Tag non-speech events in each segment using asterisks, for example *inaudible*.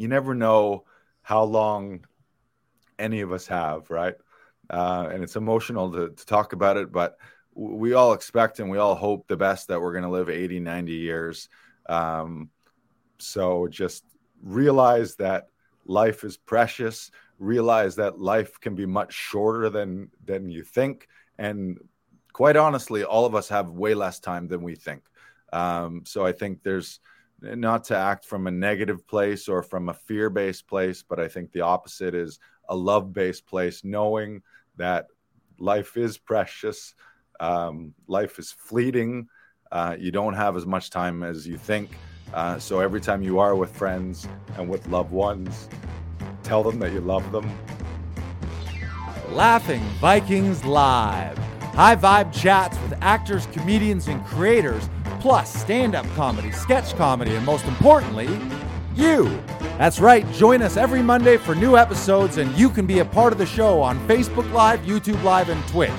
you never know how long any of us have, right? Uh, and it's emotional to, to talk about it, but we all expect and we all hope the best that we're going to live 80, 90 years. Um, so just realize that life is precious. Realize that life can be much shorter than than you think, and quite honestly, all of us have way less time than we think. Um, so I think there's not to act from a negative place or from a fear based place, but I think the opposite is a love based place, knowing that life is precious, um, life is fleeting. Uh, you don't have as much time as you think. Uh, so every time you are with friends and with loved ones, tell them that you love them. Laughing Vikings Live. High vibe chats with actors, comedians, and creators, plus stand up comedy, sketch comedy, and most importantly, you. That's right, join us every Monday for new episodes, and you can be a part of the show on Facebook Live, YouTube Live, and Twitch.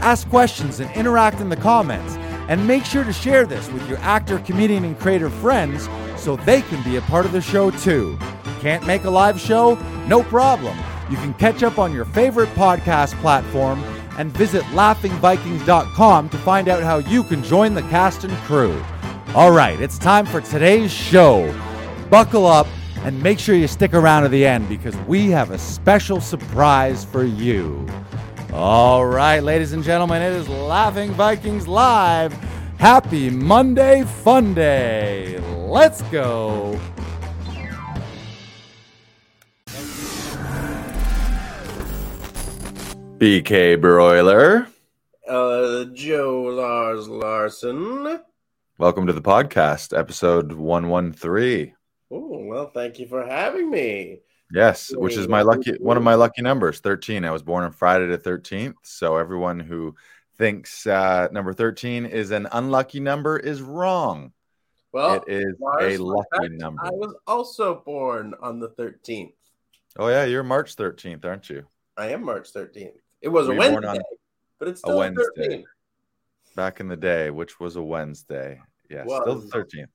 Ask questions and interact in the comments. And make sure to share this with your actor, comedian, and creator friends so they can be a part of the show too. Can't make a live show? No problem. You can catch up on your favorite podcast platform and visit laughingvikings.com to find out how you can join the cast and crew. All right, it's time for today's show. Buckle up and make sure you stick around to the end because we have a special surprise for you. All right, ladies and gentlemen, it is Laughing Vikings Live. Happy Monday Fun Day. Let's go. BK Broiler. Uh, Joe Lars Larson. Welcome to the podcast, episode 113. Oh, well, thank you for having me. Yes, which is my lucky one of my lucky numbers, 13. I was born on Friday the 13th. So everyone who thinks uh, number 13 is an unlucky number is wrong. Well, it is Lars, a lucky number. I was also born on the 13th. Oh yeah, you're March 13th, aren't you? I am March 13th. It was Were a Wednesday, but it's still a Wednesday. 13th. Back in the day, which was a Wednesday. Yeah, Was. still the 13th.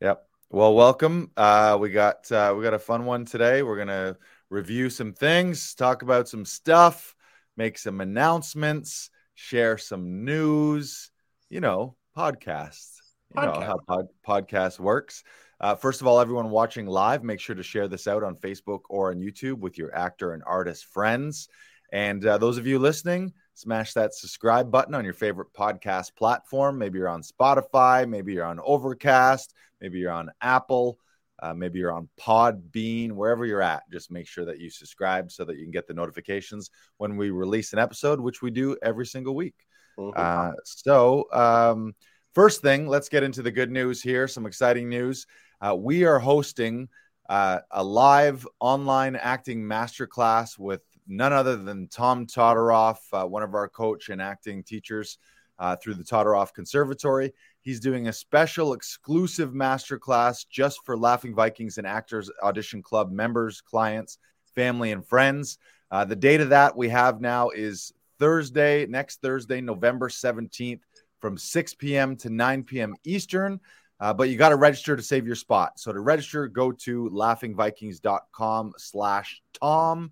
Yep. Well, welcome. Uh, we got uh, we got a fun one today. We're gonna review some things, talk about some stuff, make some announcements, share some news. You know, podcasts. You know Podcast. how pod- podcast works. Uh, first of all, everyone watching live, make sure to share this out on Facebook or on YouTube with your actor and artist friends. And uh, those of you listening, smash that subscribe button on your favorite podcast platform. Maybe you're on Spotify, maybe you're on Overcast, maybe you're on Apple, uh, maybe you're on Podbean, wherever you're at. Just make sure that you subscribe so that you can get the notifications when we release an episode, which we do every single week. Mhm. Uh, so, um, first thing, let's get into the good news here. Some exciting news. Uh, we are hosting uh, a live online acting masterclass with none other than Tom Todoroff, uh, one of our coach and acting teachers uh, through the Todoroff Conservatory. He's doing a special exclusive masterclass just for Laughing Vikings and Actors Audition Club members, clients, family, and friends. Uh, the date of that we have now is Thursday, next Thursday, November 17th from 6 p.m. to 9 p.m. Eastern. Uh, but you got to register to save your spot. So to register, go to laughingvikings.com slash Tom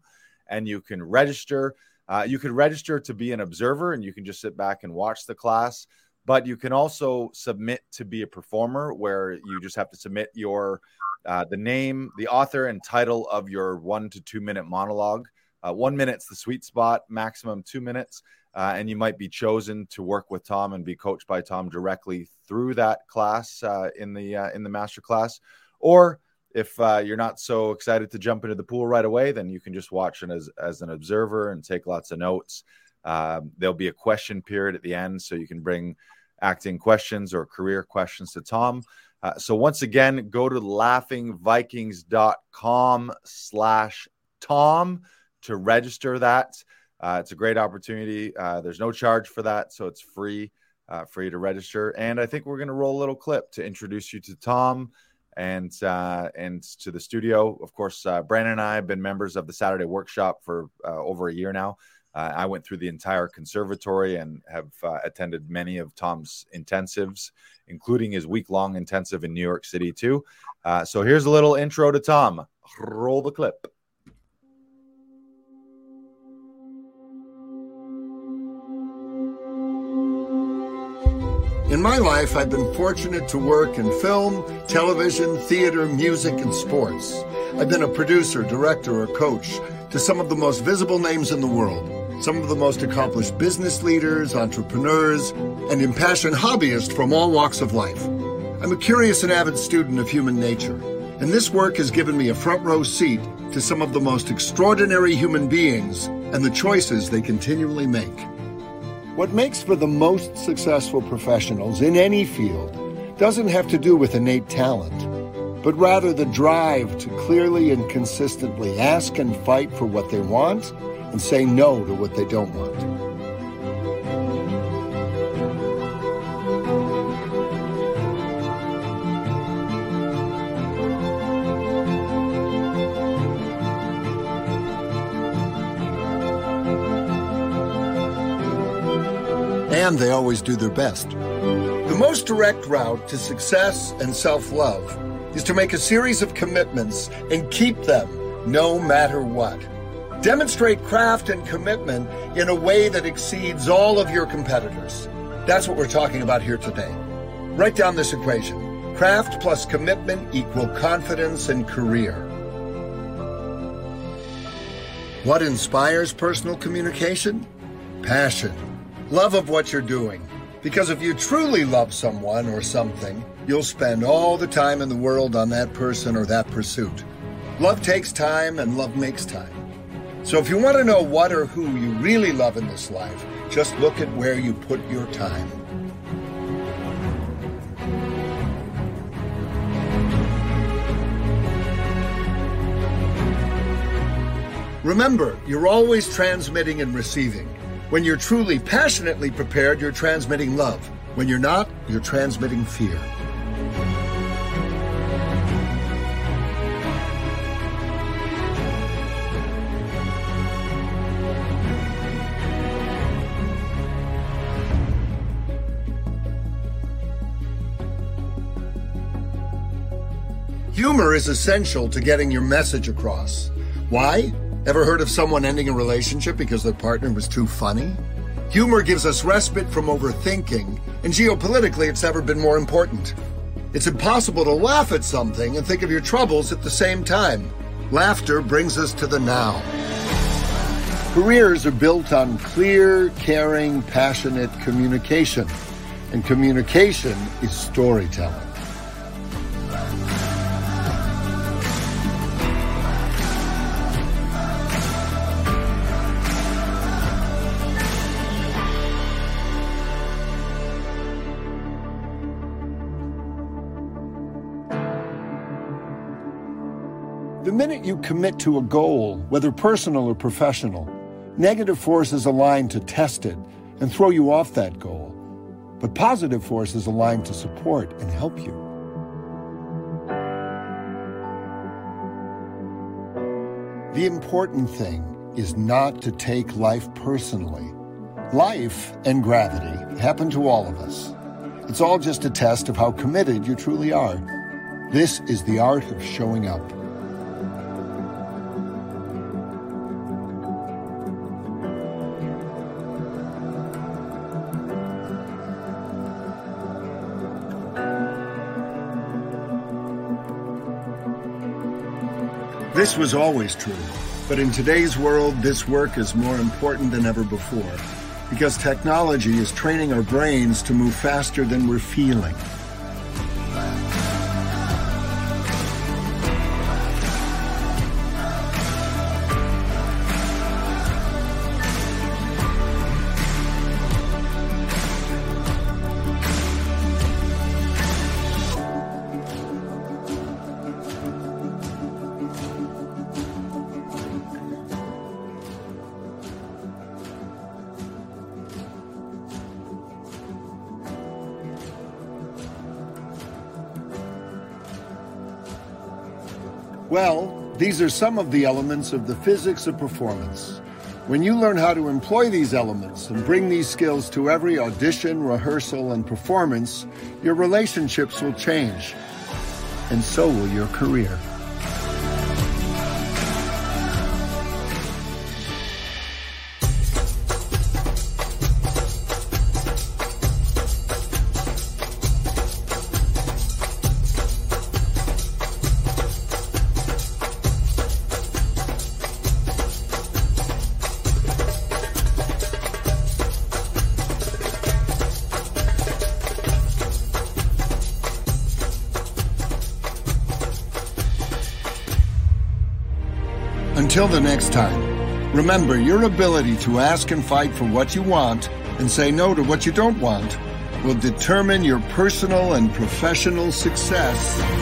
and you can register. Uh, you can register to be an observer and you can just sit back and watch the class. But you can also submit to be a performer where you just have to submit your uh, the name, the author, and title of your one to two minute monologue. Uh, one minute's the sweet spot, maximum two minutes. Uh, and you might be chosen to work with Tom and be coached by Tom directly through that class uh, in the uh, in the master class. Or if uh, you're not so excited to jump into the pool right away, then you can just watch it as as an observer and take lots of notes. Um, there'll be a question period at the end, so you can bring acting questions or career questions to Tom. Uh, so once again, go to laughingvikings.com slash Tom to register that. Uh, it's a great opportunity. Uh, there's no charge for that, so it's free uh, for you to register. And I think we're going to roll a little clip to introduce you to Tom and uh, and to the studio. Of course, uh, Brandon and I have been members of the Saturday Workshop for uh, over a year now. Uh, I went through the entire conservatory and have uh, attended many of Tom's intensives, including his week long intensive in New York City, too. Uh, so here's a little intro to Tom. Roll the clip. In my life, I've been fortunate to work in film, television, theater, music, and sports. I've been a producer, director, or coach to some of the most visible names in the world, some of the most accomplished business leaders, entrepreneurs, and impassioned hobbyists from all walks of life. I'm a curious and avid student of human nature, and this work has given me a front row seat to some of the most extraordinary human beings and the choices they continually make. What makes for the most successful professionals in any field doesn't have to do with innate talent, but rather the drive to clearly and consistently ask and fight for what they want and say no to what they don't want. And they always do their best. The most direct route to success and self love is to make a series of commitments and keep them no matter what. Demonstrate craft and commitment in a way that exceeds all of your competitors. That's what we're talking about here today. Write down this equation craft plus commitment equal confidence and career. What inspires personal communication? Passion love of what you're doing. Because if you truly love someone or something, you'll spend all the time in the world on that person or that pursuit. Love takes time and love makes time. So if you want to know what or who you really love in this life, just look at where you put your time. Remember, you're always transmitting and receiving. When you're truly passionately prepared, you're transmitting love. When you're not, you're transmitting fear. Humor is essential to getting your message across. Why? Ever heard of someone ending a relationship because their partner was too funny? Humor gives us respite from overthinking, and geopolitically, it's never been more important. It's impossible to laugh at something and think of your troubles at the same time. Laughter brings us to the now. Careers are built on clear, caring, passionate communication, and communication is storytelling. The minute you commit to a goal, whether personal or professional, negative forces align to test it and throw you off that goal. But positive forces align to support and help you. The important thing is not to take life personally. Life and gravity happen to all of us. It's all just a test of how committed you truly are. This is the art of showing up. This was always true, but in today's world, this work is more important than ever before because technology is training our brains to move faster than we're feeling. These are some of the elements of the physics of performance. When you learn how to employ these elements and bring these skills to every audition, rehearsal, and performance, your relationships will change. And so will your career. Until the next time, remember your ability to ask and fight for what you want and say no to what you don't want will determine your personal and professional success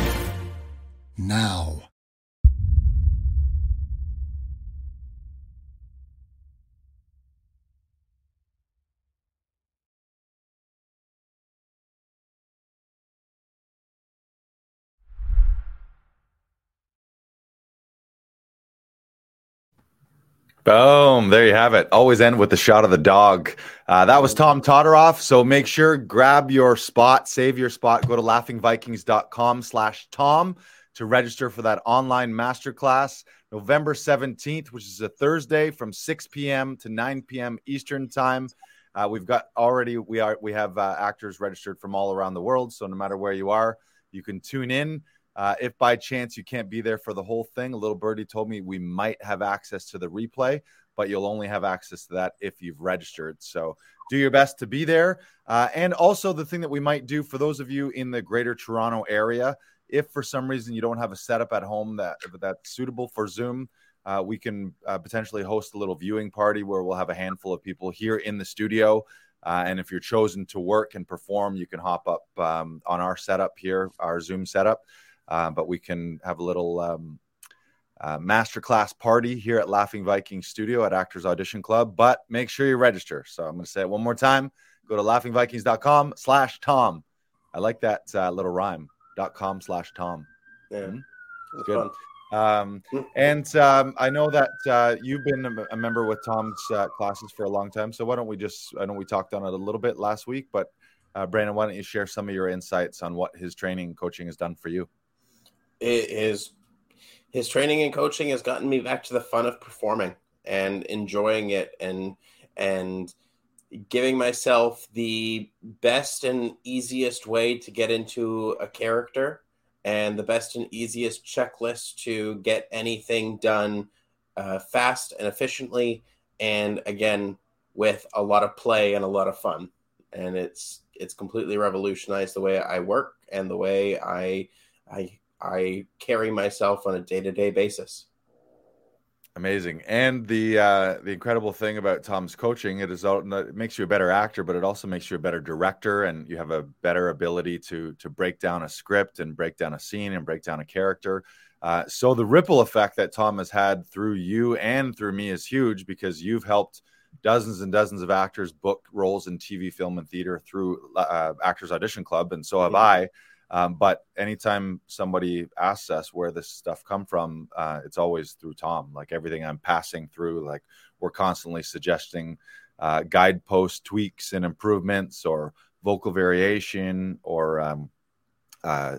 Boom. There you have it. Always end with the shot of the dog. Uh, that was Tom Todoroff. So make sure, grab your spot, save your spot, go to laughingvikings.com slash Tom to register for that online masterclass November 17th, which is a Thursday from 6 p.m. to 9 p.m. Eastern time. Uh, we've got already, we are, we have uh, actors registered from all around the world. So no matter where you are, you can tune in. Uh, if by chance you can't be there for the whole thing, a little birdie told me we might have access to the replay, but you'll only have access to that if you've registered. So do your best to be there. Uh, and also, the thing that we might do for those of you in the greater Toronto area, if for some reason you don't have a setup at home that that's suitable for Zoom, uh, we can uh, potentially host a little viewing party where we'll have a handful of people here in the studio. Uh, and if you're chosen to work and perform, you can hop up um, on our setup here, our Zoom setup. Uh, but we can have a little um, uh, masterclass party here at Laughing Viking Studio at Actors Audition Club. But make sure you register. So I'm going to say it one more time. Go to laughingvikings.com slash Tom. I like that uh, little rhyme. Dot com slash Tom. Yeah, mm-hmm. good. Um, *laughs* and um, I know that uh, you've been a, a, member with Tom's uh, classes for a long time. So why don't we just, I know we talked on it a little bit last week, but uh, Brandon, why don't you share some of your insights on what his training coaching has done for you? His his training and coaching has gotten me back to the fun of performing and enjoying it and and giving myself the best and easiest way to get into a character and the best and easiest checklist to get anything done uh, fast and efficiently and again with a lot of play and a lot of fun. And it's it's completely revolutionized the way i work and the way i i I carry myself on a day to day basis. Amazing, and the uh, the incredible thing about Tom's coaching it is it makes you a better actor, but it also makes you a better director, and you have a better ability to to break down a script and break down a scene and break down a character. Uh, so the ripple effect that Tom has had through you and through me is huge because you've helped dozens and dozens of actors book roles in TV, film, and theater through uh, Actors Audition Club, and so have mm-hmm. I. Um, but anytime somebody asks us where this stuff come from, uh, it's always through Tom. Like everything I'm passing through, like we're constantly suggesting uh, guidepost tweaks and improvements, or vocal variation, or um, uh,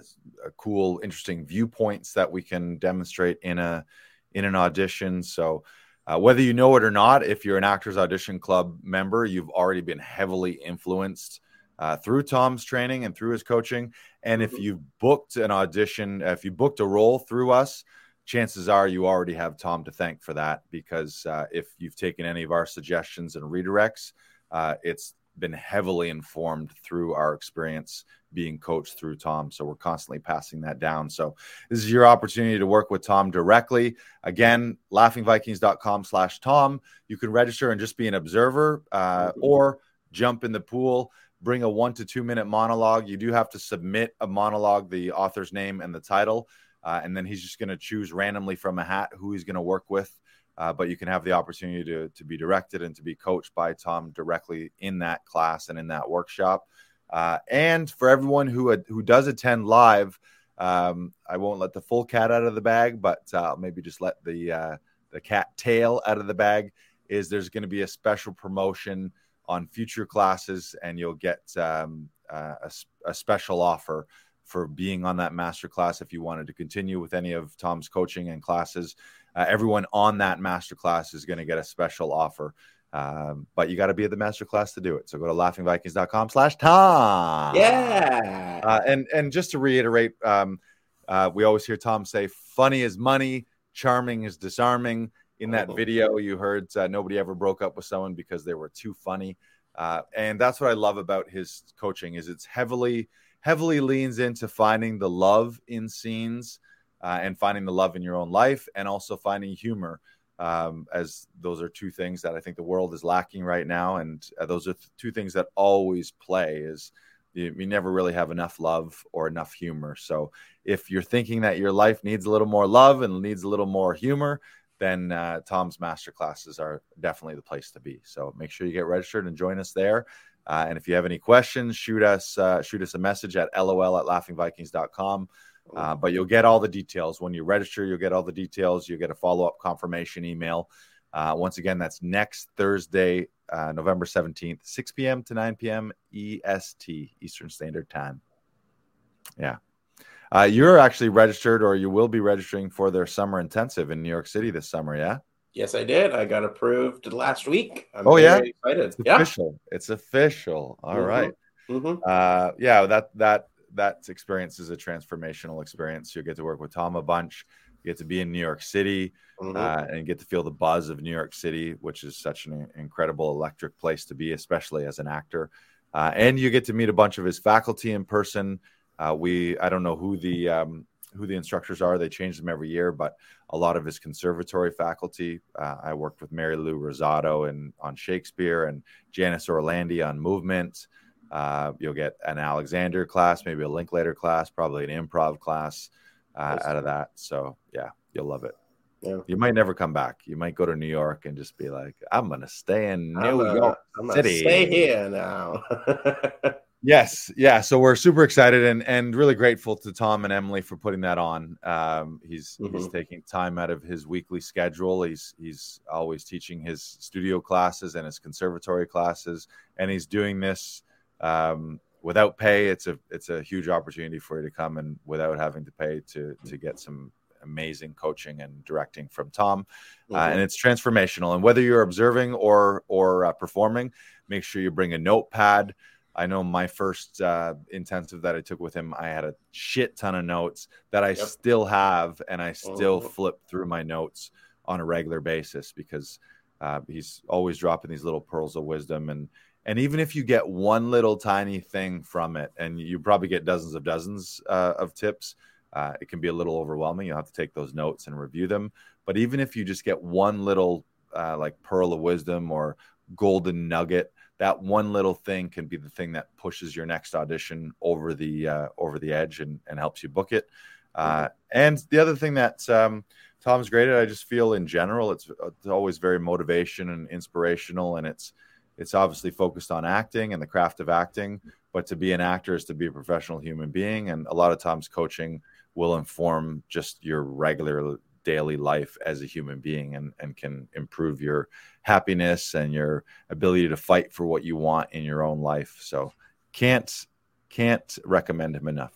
cool, interesting viewpoints that we can demonstrate in a in an audition. So. Uh, whether you know it or not, if you're an Actors Audition Club member, you've already been heavily influenced uh, through Tom's training and through his coaching. And if mm-hmm. you've booked an audition, if you booked a role through us, chances are you already have Tom to thank for that because uh, if you've taken any of our suggestions and redirects, uh, it's been heavily informed through our experience being coached through Tom. So we're constantly passing that down. So this is your opportunity to work with Tom directly. Again, laughingvikings.com slash Tom. You can register and just be an observer uh, mm-hmm. or jump in the pool bring a one to two minute monologue. You do have to submit a monologue, the author's name and the title, uh, and then he's just going to choose randomly from a hat who he's going to work with. Uh, but you can have the opportunity to, to be directed and to be coached by Tom directly in that class and in that workshop. Uh, and for everyone who who does attend live, um, I won't let the full cat out of the bag, but uh, maybe just let the uh, the cat tail out of the bag is there's going to be a special promotion on future classes, and you'll get um, uh, a, a special offer for being on that master class if you wanted to continue with any of Tom's coaching and classes. Uh, everyone on that master class is going to get a special offer. Um, but you got to be at the master class to do it. So go to laughingvikings.com slash Tom. Yeah. Uh, and, and just to reiterate, um, uh, we always hear Tom say, funny is money, charming is disarming. In that video, you heard uh, nobody ever broke up with someone because they were too funny. Uh, and that's what I love about his coaching is it's heavily heavily leans into finding the love in scenes uh, and finding the love in your own life and also finding humor um, as those are two things that I think the world is lacking right now. And uh, those are th- two things that always play is you, you, never really have enough love or enough humor. So if you're thinking that your life needs a little more love and needs a little more humor, then uh, Tom's master classes are definitely the place to be. So make sure you get registered and join us there. Uh, and if you have any questions, shoot us uh, shoot us a message at lol at laughingvikings.com. Uh, but you'll get all the details when you register. You'll get all the details. You'll get a follow up confirmation email. Uh, once again, that's next Thursday, uh, November 17th, 6 p.m. to 9 p.m. EST, Eastern Standard Time. Yeah. Uh, you're actually registered, or you will be registering for their summer intensive in New York City this summer. Yeah. Yes, I did. I got approved last week. I'm oh yeah, excited. It's yeah. official. It's official. All mm-hmm. right. Mm-hmm. Uh, yeah, that that that experience is a transformational experience. You'll get to work with Tom a bunch. You get to be in New York City mm-hmm. uh, and get to feel the buzz of New York City, which is such an incredible electric place to be, especially as an actor. Uh, and you get to meet a bunch of his faculty in person. Uh, we I don't know who the um, who the instructors are. They change them every year, but a lot of his conservatory faculty. Uh, I worked with Mary Lou Rosato and on Shakespeare and Janice Orlandi on movement. Uh, you'll get an Alexander class, maybe a Linklater class, probably an improv class uh, out of that. So yeah, you'll love it. Yeah. You might never come back. You might go to New York and just be like, "I'm gonna stay in New I'm York a, I'm City. Stay here now." *laughs* yes, yeah. So we're super excited and and really grateful to Tom and Emily for putting that on. Um, he's mm-hmm. he's taking time out of his weekly schedule. He's he's always teaching his studio classes and his conservatory classes, and he's doing this um, without pay, it's a it's a huge opportunity for you to come and without having to pay to to get some amazing coaching and directing from Tom, uh, mm-hmm. uh, and it's transformational. And whether you're observing or or uh, performing, make sure you bring a notepad. I know my first uh, intensive that I took with him, I had a shit ton of notes that I yep. still have, and I still mm-hmm. flip through my notes on a regular basis because uh, he's always dropping these little pearls of wisdom and and even if you get one little tiny thing from it, and you probably get dozens of dozens uh, of tips, uh, it can be a little overwhelming. You'll have to take those notes and review them. But even if you just get one little uh, like pearl of wisdom or golden nugget, that one little thing can be the thing that pushes your next audition over the uh, over the edge and, and helps you book it. Uh, and the other thing that um, Tom's great at, I just feel in general, it's, it's always very motivation and inspirational, and it's it's obviously focused on acting and the craft of acting, but to be an actor is to be a professional human being. And a lot of times, coaching will inform just your regular daily life as a human being and, and can improve your happiness and your ability to fight for what you want in your own life. So, can't can't recommend him enough.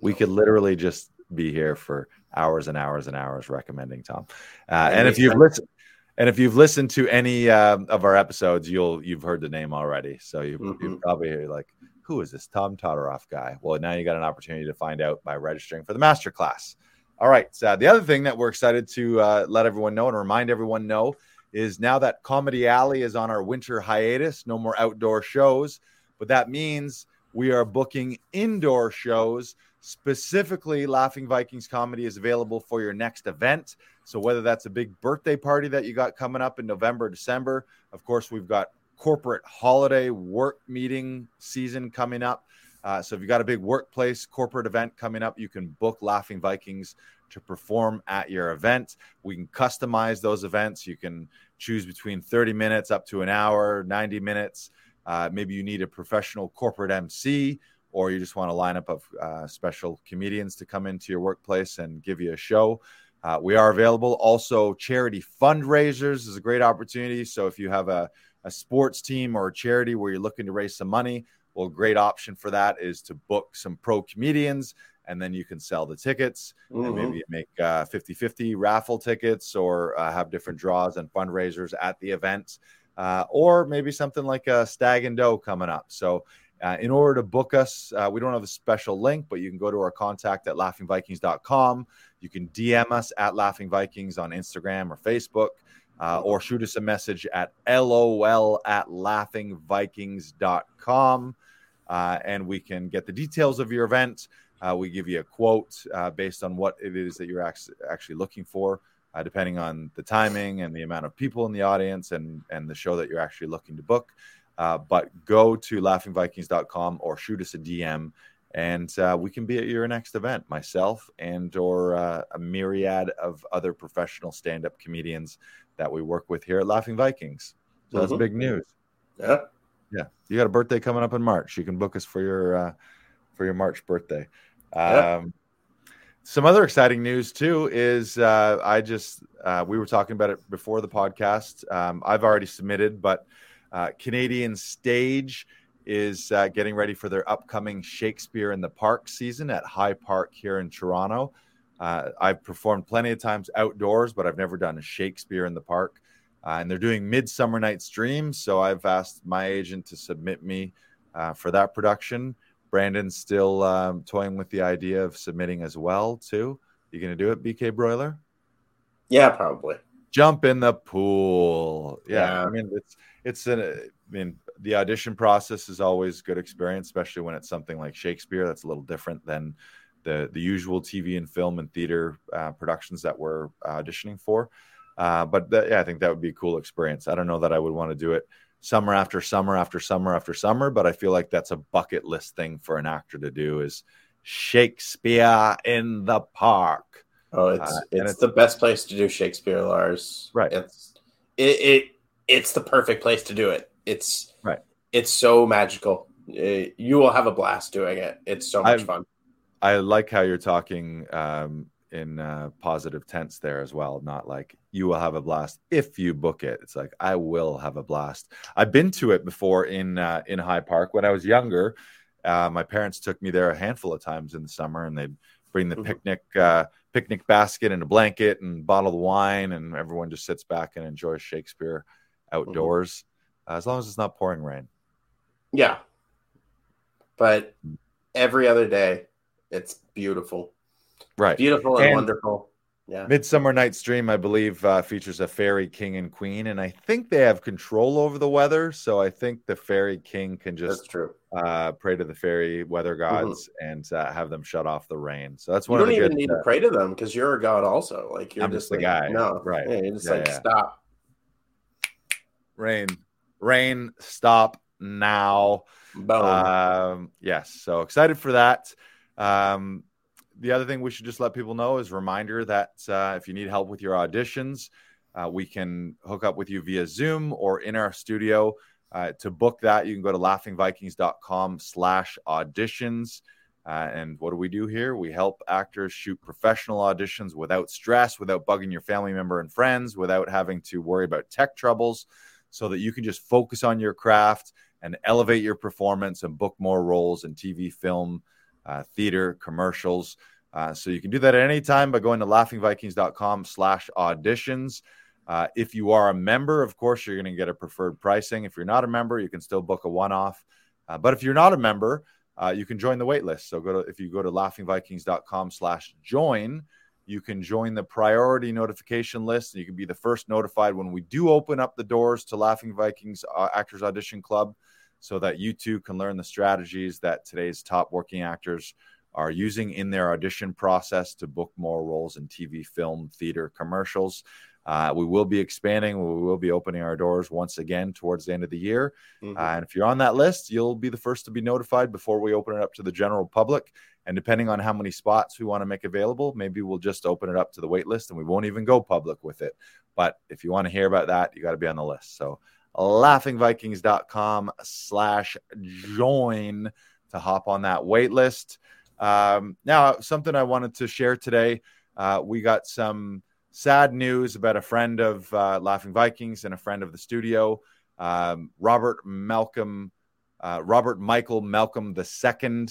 We could literally just be here for hours and hours and hours recommending Tom. Uh, and if you've listened, and if you've listened to any uh, of our episodes, you'll you've heard the name already. So you mm-hmm. you probably hear like, who is this Tom Todoroff guy? Well, now you got an opportunity to find out by registering for the master class. All right. So the other thing that we're excited to uh, let everyone know and remind everyone know is now that Comedy Alley is on our winter hiatus, no more outdoor shows, but that means we are booking indoor shows Specifically, Laughing Vikings comedy is available for your next event. So, whether that's a big birthday party that you got coming up in November, December, of course, we've got corporate holiday work meeting season coming up. Uh, so, if you've got a big workplace corporate event coming up, you can book Laughing Vikings to perform at your event. We can customize those events. You can choose between 30 minutes up to an hour, 90 minutes. Uh, maybe you need a professional corporate MC or you just want a lineup of uh, special comedians to come into your workplace and give you a show. Uh, we are available. Also, charity fundraisers is a great opportunity. So if you have a, a sports team or a charity where you're looking to raise some money, well, a great option for that is to book some pro comedians and then you can sell the tickets mm-hmm. and maybe make uh, 50-50 raffle tickets or uh, have different draws and fundraisers at the event uh, or maybe something like a stag and doe coming up so uh, in order to book us uh, we don't have a special link but you can go to our contact at laughingvikings.com you can dm us at laughing vikings on instagram or facebook uh, or shoot us a message at lol at laughingvikings.com uh, and we can get the details of your event uh, we give you a quote uh, based on what it is that you're actually looking for, uh, depending on the timing and the amount of people in the audience and, and the show that you're actually looking to book. Uh, but go to laughingvikings.com or shoot us a DM and uh, we can be at your next event myself and or uh, a myriad of other professional stand-up comedians that we work with here at laughing vikings. So mm-hmm. that's big news. Yeah. Yeah. You got a birthday coming up in march. You can book us for your uh, for your march birthday um, Some other exciting news too is uh, I just uh, we were talking about it before the podcast. Um, I've already submitted, but uh, Canadian Stage is uh, getting ready for their upcoming Shakespeare in the Park season at High Park here in Toronto. Uh, I've performed plenty of times outdoors, but I've never done a Shakespeare in the Park. Uh, and they're doing Midsummer Night's Dream, so I've asked my agent to submit me for that production. Brandon's still um, toying with the idea of submitting as well too. You gonna do it, BK Broiler? Yeah, probably. Jump in the pool. Yeah, yeah. I mean it's it's an. I mean the audition process is always good experience, especially when it's something like Shakespeare. That's a little different than the the usual TV and film and theater uh, productions that we're auditioning for. Uh, but that, yeah, I think that would be a cool experience. I don't know that I would want to do it summer after summer after summer after summer but i feel like that's a bucket list thing for an actor to do is shakespeare in the park. Oh it's uh, it's, it's, the best place to do shakespeare lars. Right. It's it, it it's the perfect place to do it. It's right. it's so magical. It, you will have a blast doing it. It's so much I've, fun. I like how you're talking um in uh, positive tense there as well. Not like you will have a blast if you book it. It's like I will have a blast. I've been to it before in uh, in High Park when I was younger. Uh, my parents took me there a handful of times in the summer, and they'd bring the mm-hmm. picnic uh, picnic basket and a blanket and bottle of wine, and everyone just sits back and enjoys Shakespeare outdoors, mm-hmm. as long as it's not pouring rain. Yeah, but every other day, it's beautiful. Right. Beautiful and, and wonderful. Yeah. Midsummer Night's Dream, I believe, uh, features a fairy king and queen, and I think they have control over the weather. So I think the fairy king can just that's true. Uh, pray to the fairy weather mm-hmm. gods mm-hmm. and uh, have them shut off the rain. So that's one. You don't even good, need to uh, pray to them because you're a god also. Like you're I'm just, the like, guy. No, right? Yeah, you're just yeah, like yeah. stop. Rain, rain, stop now. Boom. Um, yes. So excited for that. Um, the other thing we should just let people know is reminder that uh, if you need help with your auditions, uh, we can hook up with you via Zoom or in our studio. Uh, to book that, you can go to laughingvikings.com slash auditions. Uh, and what do we do here? We help actors shoot professional auditions without stress, without bugging your family member and friends, without having to worry about tech troubles, so that you can just focus on your craft and elevate your performance and book more roles in TV, film, uh, theater, commercials. Uh, so you can do that at any time by going to laughingvikings.com slash auditions. Uh, if you are a member, of course, you're going to get a preferred pricing. If you're not a member, you can still book a one-off. Uh, but if you're not a member, uh, you can join the waitlist. So go to if you go to laughingvikings.com slash join, you can join the priority notification list and you can be the first notified when we do open up the doors to Laughing Vikings uh, Actors Audition Club so that you too can learn the strategies that today's top working actors are using in their audition process to book more roles in TV, film, theater, commercials. Uh, we will be expanding. We will be opening our doors once again towards the end of the year. Mm-hmm. Uh, and if you're on that list, you'll be the first to be notified before we open it up to the general public. And depending on how many spots we want to make available, maybe we'll just open it up to the wait list and we won't even go public with it. But if you want to hear about that, you got to be on the list. So laughingvikings.com slash join to hop on that wait list. Um, now, something I wanted to share today. uh, we got some sad news about a friend of uh, Laughing Vikings and a friend of the studio, um, Robert Malcolm, uh, Robert Michael Malcolm II,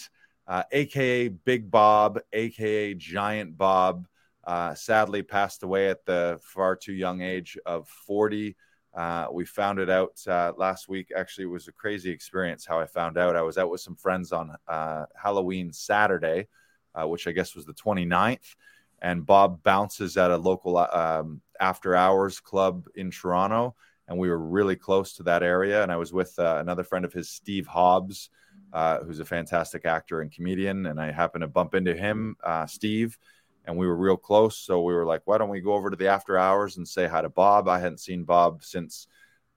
uh, aka Big Bob, aka Giant Bob. Uh, sadly, passed away at the far too young age of 40. Uh, we found it out uh, last week. Actually, it was a crazy experience how I found out. I was out with some friends on uh, Halloween Saturday, uh, which I guess was the 29th and Bob bounces at a local um, after hours club in Toronto. And we were really close to that area. And I was with uh, another friend of his, Steve Hobbs, uh, who's a fantastic actor and comedian. And I happened to bump into him, uh, Steve, and we were real close. So we were like, why don't we go over to the after hours and say hi to Bob? I hadn't seen Bob since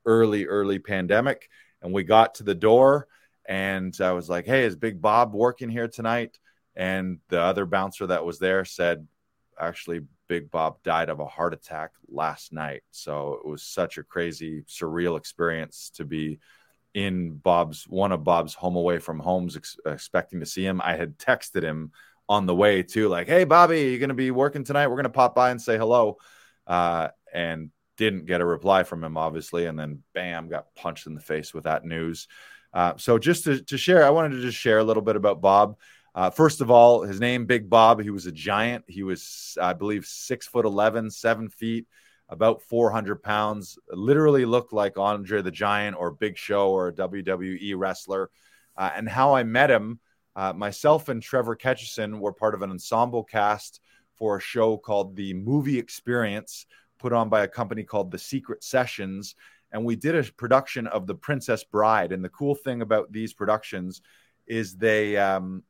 early, early pandemic. And we got to the door and I was like, hey, is Big Bob working here tonight? And the other bouncer that was there said, actually Big Bob died of a heart attack last night. So it was such a crazy, surreal experience to be in Bob's one of Bob's home away from homes, ex- expecting to see him. I had texted him on the way too, like, "Hey, Bobby, you going to be working tonight? We're going to pop by and say hello," uh, and didn't get a reply from him, obviously. And then, bam, got punched in the face with that news. Uh, so just to, to share, I wanted to just share a little bit about Bob. Uh, first of all, his name, Big Bob, he was a giant. He was, I believe, six foot 11, seven feet, about 400 pounds, literally looked like Andre the Giant or Big Show or a WWE wrestler. Uh, and how I met him, uh, myself and Trevor Ketchison were part of an ensemble cast for a show called The Movie Experience, put on by a company called The Secret Sessions. And we did a production of The Princess Bride. And the cool thing about these productions is they, um,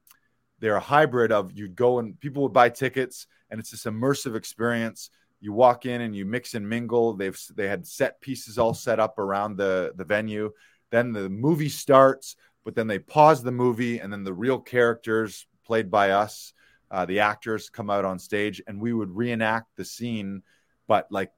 they're a hybrid of you'd go and people would buy tickets and it's this immersive experience you walk in and you mix and mingle they've they had set pieces all set up around the the venue then the movie starts but then they pause the movie and then the real characters played by us uh, the actors come out on stage and we would reenact the scene but like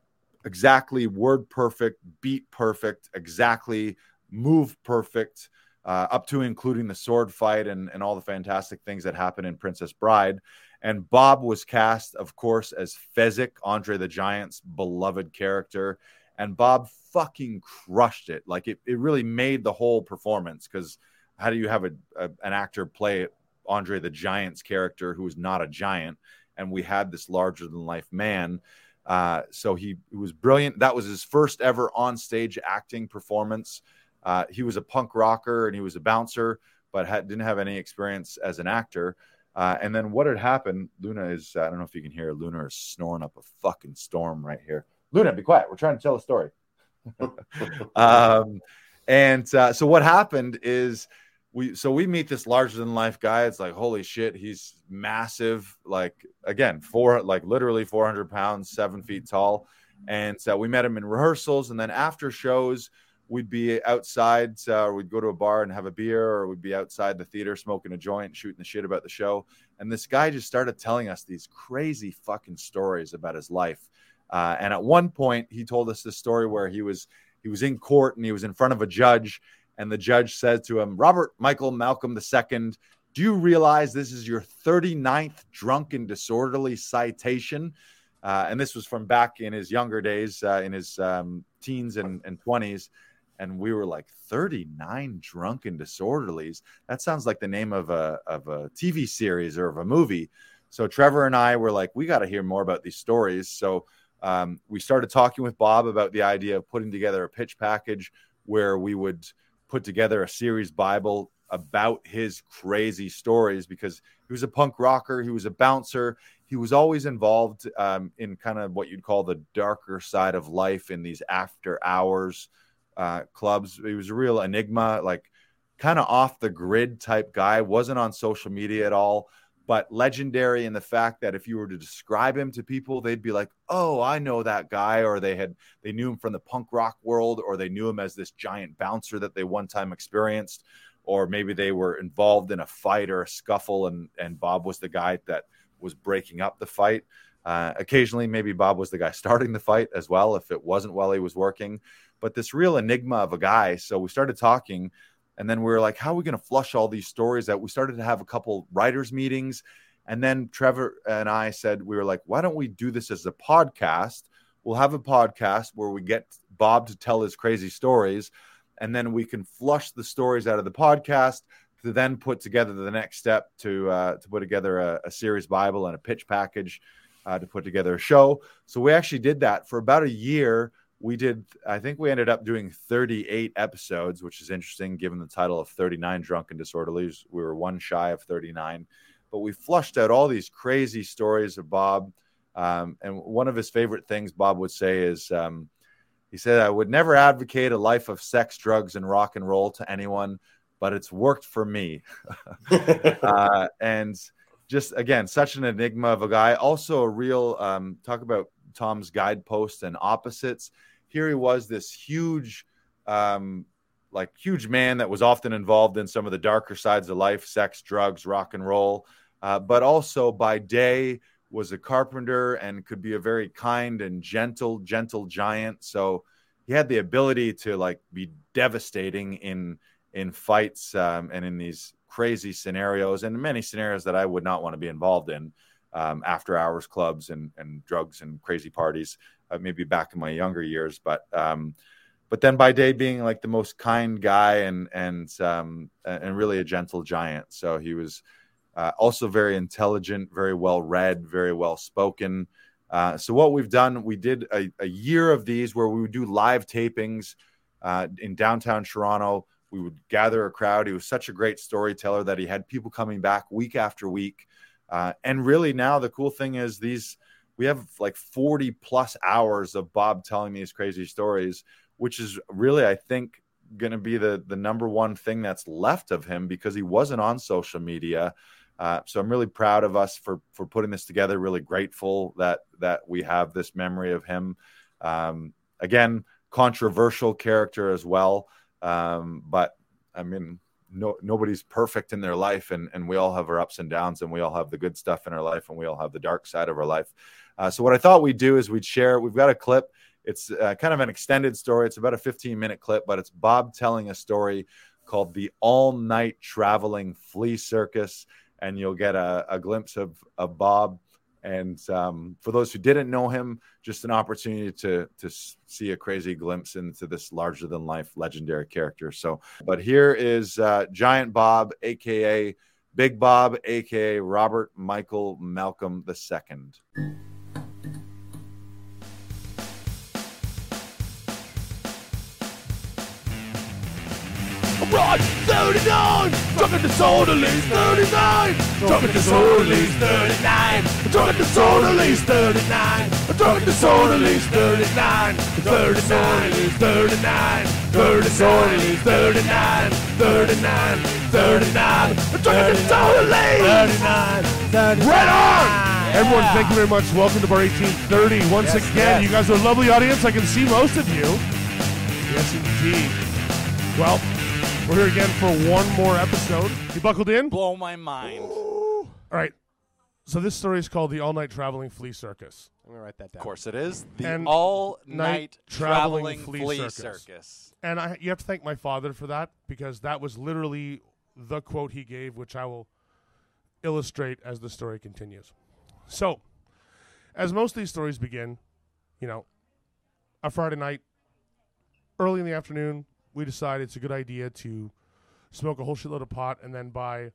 exactly word perfect beat perfect exactly move perfect uh, up to including the sword fight and, and all the fantastic things that happen in Princess Bride. And Bob was cast, of course, as Fezzik, Andre the Giant's beloved character. And Bob fucking crushed it. Like it, it really made the whole performance because how do you have a, a, an actor play Andre the Giant's character who is not a giant? And we had this larger than life man. Uh, so he, he was brilliant. That was his first ever on stage acting performance. Uh, he was a punk rocker and he was a bouncer, but had, didn't have any experience as an actor. Uh, and then what had happened? Luna is, I don't know if you can hear, Luna is snoring up a fucking storm right here. Luna, be quiet. We're trying to tell a story. *laughs* um, and uh, so what happened is we, so we meet this larger than life guy. It's like, holy shit, he's massive. Like, again, four, like literally 400 pounds, seven feet tall. And so we met him in rehearsals. And then after shows, we'd be outside uh, or we'd go to a bar and have a beer or we'd be outside the theater smoking a joint shooting the shit about the show and this guy just started telling us these crazy fucking stories about his life uh, and at one point he told us this story where he was he was in court and he was in front of a judge and the judge said to him robert michael malcolm ii do you realize this is your 39th drunken disorderly citation? Uh, and this was from back in his younger days uh, in his um, teens and, and 20s and we were like 39 drunken disorderlies? That sounds like the name of a of a tv series or of a movie. So trevor and i were like we got to hear more about these stories. So um, we started talking with bob about the idea of putting together a pitch package where we would put together a series bible about his crazy stories because he was a punk rocker he was a bouncer he was always involved um, in kind of what you'd call the darker side of life in these after hours uh, clubs. He was a real enigma, like kind of off the grid type guy. wasn't on social media at all, but legendary in the fact that if you were to describe him to people, they'd be like, "Oh, I know that guy," or they had they knew him from the punk rock world, or they knew him as this giant bouncer that they one time experienced, or maybe they were involved in a fight or a scuffle, and and Bob was the guy that was breaking up the fight. Uh, occasionally, maybe Bob was the guy *laughs* starting the fight as well if it wasn't while he was working but this real enigma of a guy. So we started talking, and then we were like, how are we going to flush all these stories out? We started to have a couple writers' meetings. And then Trevor and I said, we were like, why don't we do this as a podcast? We'll have a podcast where we get Bob to tell his crazy stories, and then we can flush the stories out of the podcast to then put together the next step to uh, to put together a, a series Bible and a pitch package uh, to put together a show. So we actually did that for about a year. We did, I think we ended up doing 38 episodes, which is interesting given the title of 39 Drunk and Disorderlies. We were one shy of 39, but we flushed out all these crazy stories of Bob. Um, and one of his favorite things Bob would say is, um, he said, I would never advocate a life of sex, drugs, and rock and roll to anyone, but it's worked for me. *laughs* uh, and just again, such an enigma of a guy. Also, a real um, talk about Tom's guideposts and opposites. Here he was, this huge, um, like huge man that was often involved in some of the darker sides of life, sex, drugs, rock and roll, uh, but also by day was a carpenter and could be a very kind and gentle, gentle giant. So he had the ability to like be devastating in in fights um, and in these crazy scenarios and many scenarios that I would not want to be involved in. Um, after hours clubs and, and drugs and crazy parties, uh, maybe back in my younger years. But um, but then by day being like the most kind guy and and um, and really a gentle giant. So he was uh, also very intelligent, very well read, very well spoken. Uh, so what we've done, we did a, a, year of these where we would do live tapings uh, in downtown Toronto we would gather a crowd. He was such a great storyteller that he had people coming back week after week. Uh, and really, now the cool thing is these we have like 40 plus hours of Bob telling these crazy stories, which is really, I think, going to be the the number one thing that's left of him because he wasn't on social media. Uh, so I'm really proud of us for for putting this together. Really grateful that that we have this memory of him. Um, again, controversial character as well. Um, but I mean, no, nobody's perfect in their life, and, and we all have our ups and downs, and we all have the good stuff in our life, and we all have the dark side of our life. Uh, so, what I thought we'd do is we'd share. We've got a clip. It's uh, kind of an extended story. It's about a 15 minute clip, but it's Bob telling a story called the All Night Traveling Flea Circus, and you'll get a, a glimpse of, of Bob and um, for those who didn't know him, just an opportunity to to see a crazy glimpse into this larger than life legendary character. So, but here is uh, Giant Bob, aka Big Bob, aka Robert Michael Malcolm II. Rod 39! Drunken disorderlies 39! Drunken disorderlies 39! Drunken disorderlies 39! Drunken disorderlies 39! 39! 39! 39! 39! 39! 39! Drunken disorderlies! 39! 39! Right on! Everyone, thank you very much. Welcome to Bar 1830. Once Yes, again, yes. you guys are a lovely audience. I can see most of you. Yes, indeed. Well, we're here again for one more episode. You buckled in? Blow my mind. All right. So this story is called the All Night Traveling Flea Circus. I'm gonna write that down. Of course it is. The And all night night traveling traveling flea flea, circus. circus. And I, you have to thank my father for that because that was literally the quote he gave, which I will illustrate as the story continues. So, as most of these stories begin, you know, a Friday night, early in the afternoon, we decide it's a good idea to smoke a whole shitload of pot and then buy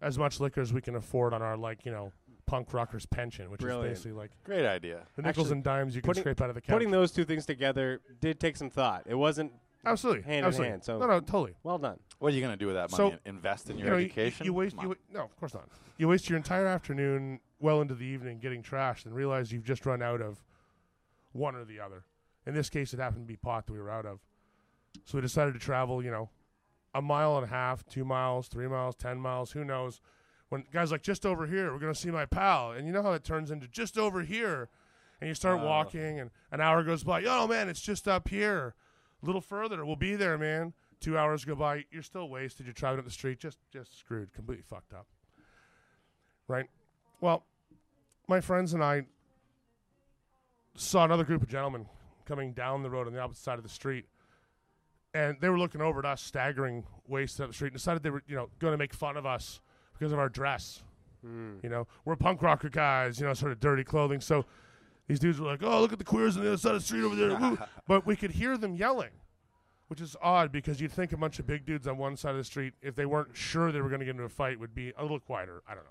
as much liquor as we can afford on our, like, you know, punk rockers pension, which Brilliant. is basically like Great idea. the nickels Actually, and dimes you can putting- scrape out of the couch. Putting those two things together did take some thought. It wasn't absolutely, hand in hand, so- no, no, totally. well done. What are you going to do with that So, money? Invest in you your know, education? You, waste, you, wa- no, of course not. You waste your entire afternoon, well into the evening, getting trashed, and realize you've just run out of one or the other. In this case, it happened to be pot that we were out of. So we decided to travel, you know, a mile and a half, two miles, three miles, ten miles, who knows. When guys like just over here, we're gonna see my pal, and you know how it turns into just over here, and you start walking, and an hour goes by. Oh man, it's just up here, a little further. We'll be there, man. Two hours go by, you're still wasted. You're driving up the street, just just screwed, completely fucked up. Right? Well, my friends and I saw another group of gentlemen coming down the road on the opposite side of the street, and they were looking over at us, staggering wasted up the street, and decided they were, you know, going to make fun of us because of our dress. Hmm. You know, we're punk rocker guys. You know, sort of dirty clothing. So these dudes were like, "Oh, look at the queers on the other side of the street over there." *laughs* But we could hear them yelling, which is odd because you'd think a bunch of big dudes on one side of the street, if they weren't sure they were going to get into a fight, would be a little quieter. I don't know.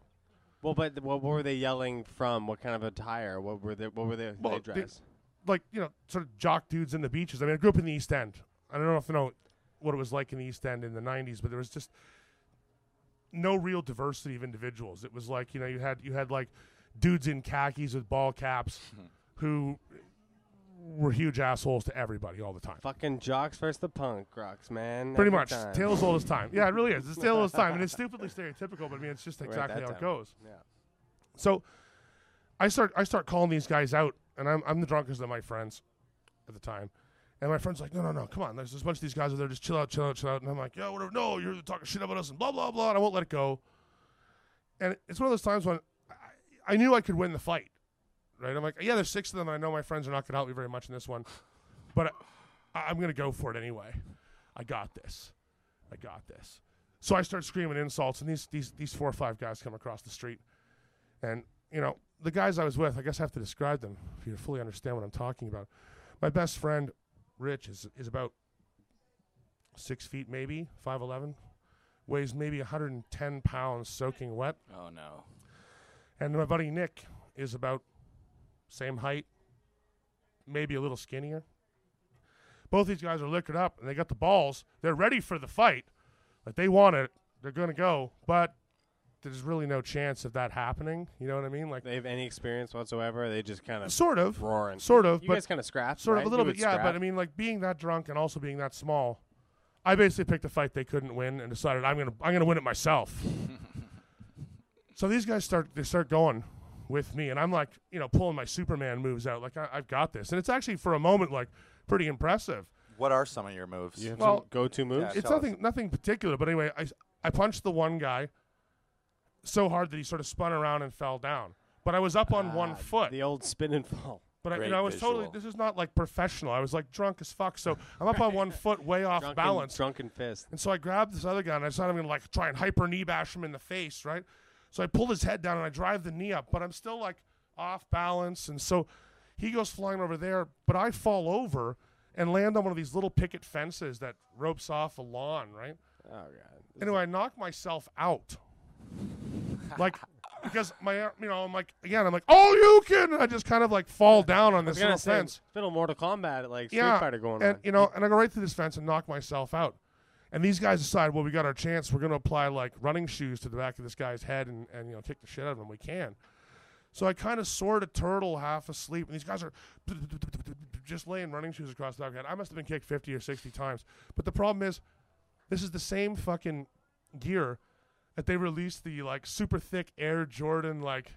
Well, but th- what were they yelling from? What kind of attire? What were they? What were they, Well, they they- dressed? like you know, sort of jock dudes in the beaches. I mean, I grew up in the East End. I don't know if you know what it was like in the East End in the '90s, but there was just no real diversity of individuals. It was like you know, you had you had like dudes in khakis with ball caps hmm. who were huge assholes to everybody all the time. Fucking jocks versus the punk rocks, man. Pretty Every much, time. tale as old as time. Yeah, it really is. It's tale as old as time, and it's *laughs* stupidly stereotypical, but I mean, it's just exactly that how it goes. Yeah. So I start I start calling these guys out, and I'm I'm the drunkest of my friends at the time. And my friend's like, no, no, no, come on. There's, a bunch of these guys out there. Just chill out, chill out, chill out. And I'm like, yo, whatever. No, you're talking shit about us and blah, blah, blah. And I won't let it go. And it's one of those times when I, I knew I could win the fight, right? I'm like, yeah, there's six of them. I know my friends are not going to help me very much in this one. But I, I'm going to go for it anyway. I got this. I got this. So I start screaming insults, and these, these, these four or five guys come across the street. And, you know, the guys I was with, I guess I have to describe them if you fully understand what I'm talking about. My best friend, Rich, is, is about six feet, maybe, 5'11, weighs maybe 110 pounds soaking wet. Oh no. And my buddy Nick is about same height, maybe a little skinnier. Both these guys are liquored up and they got the balls. They're ready for the fight. Like they want it. They're going to go. But there's really no chance of that happening. You know what I mean? Like, They have any experience whatsoever? They just kind of sort of. roaring. Sort of. You but guys kind of scrapped. Sort right? of a little You bit, yeah. scrap. But I mean, like being that drunk and also being that small, I basically picked a fight they couldn't win and decided I'm gonna I'm gonna win it myself. *laughs* so these guys start they start going with me, and I'm like, you know, pulling my Superman moves out, like I, I've got this, and it's actually for a moment like pretty impressive. What are some of your moves? you have well, some go-to moves. Yeah, It's tell us. nothing nothing particular, but anyway, I I punched the one guy so hard that he sort of spun around and fell down. But I was up on one Ah, foot. The old spin and fall. But I, you know, I was totally. This is not like professional. I was like drunk as fuck. So I'm up on one *laughs* foot, way off Drunken, balance. drunken fist. And so I grabbed this other guy and I decided I'm gonna like try and hyper knee bash him in the face, right? So I pulled his head down and I drive the knee up, but I'm still like off balance. And so he goes flying over there, but I fall over and land on one of these little picket fences that ropes off a lawn, right? Oh god. Anyway, I knock myself out. *laughs* like because my you know, I'm like again, I'm like, oh you can I just kind of like fall down on this little say, fence. little Mortal Kombat, like Street yeah, Fighter going and on. you know, and I go right through this fence and knock myself out. And these guys decide, well, we got our chance. We're going to apply like running shoes to the back of this guy's head and, and you know kick the shit out of him. We can. So I kind of sort of turtle, half asleep, and these guys are *laughs* just laying running shoes across the back of head. I must have been kicked fifty or sixty times. But the problem is, this is the same fucking gear that they released the like super thick Air Jordan like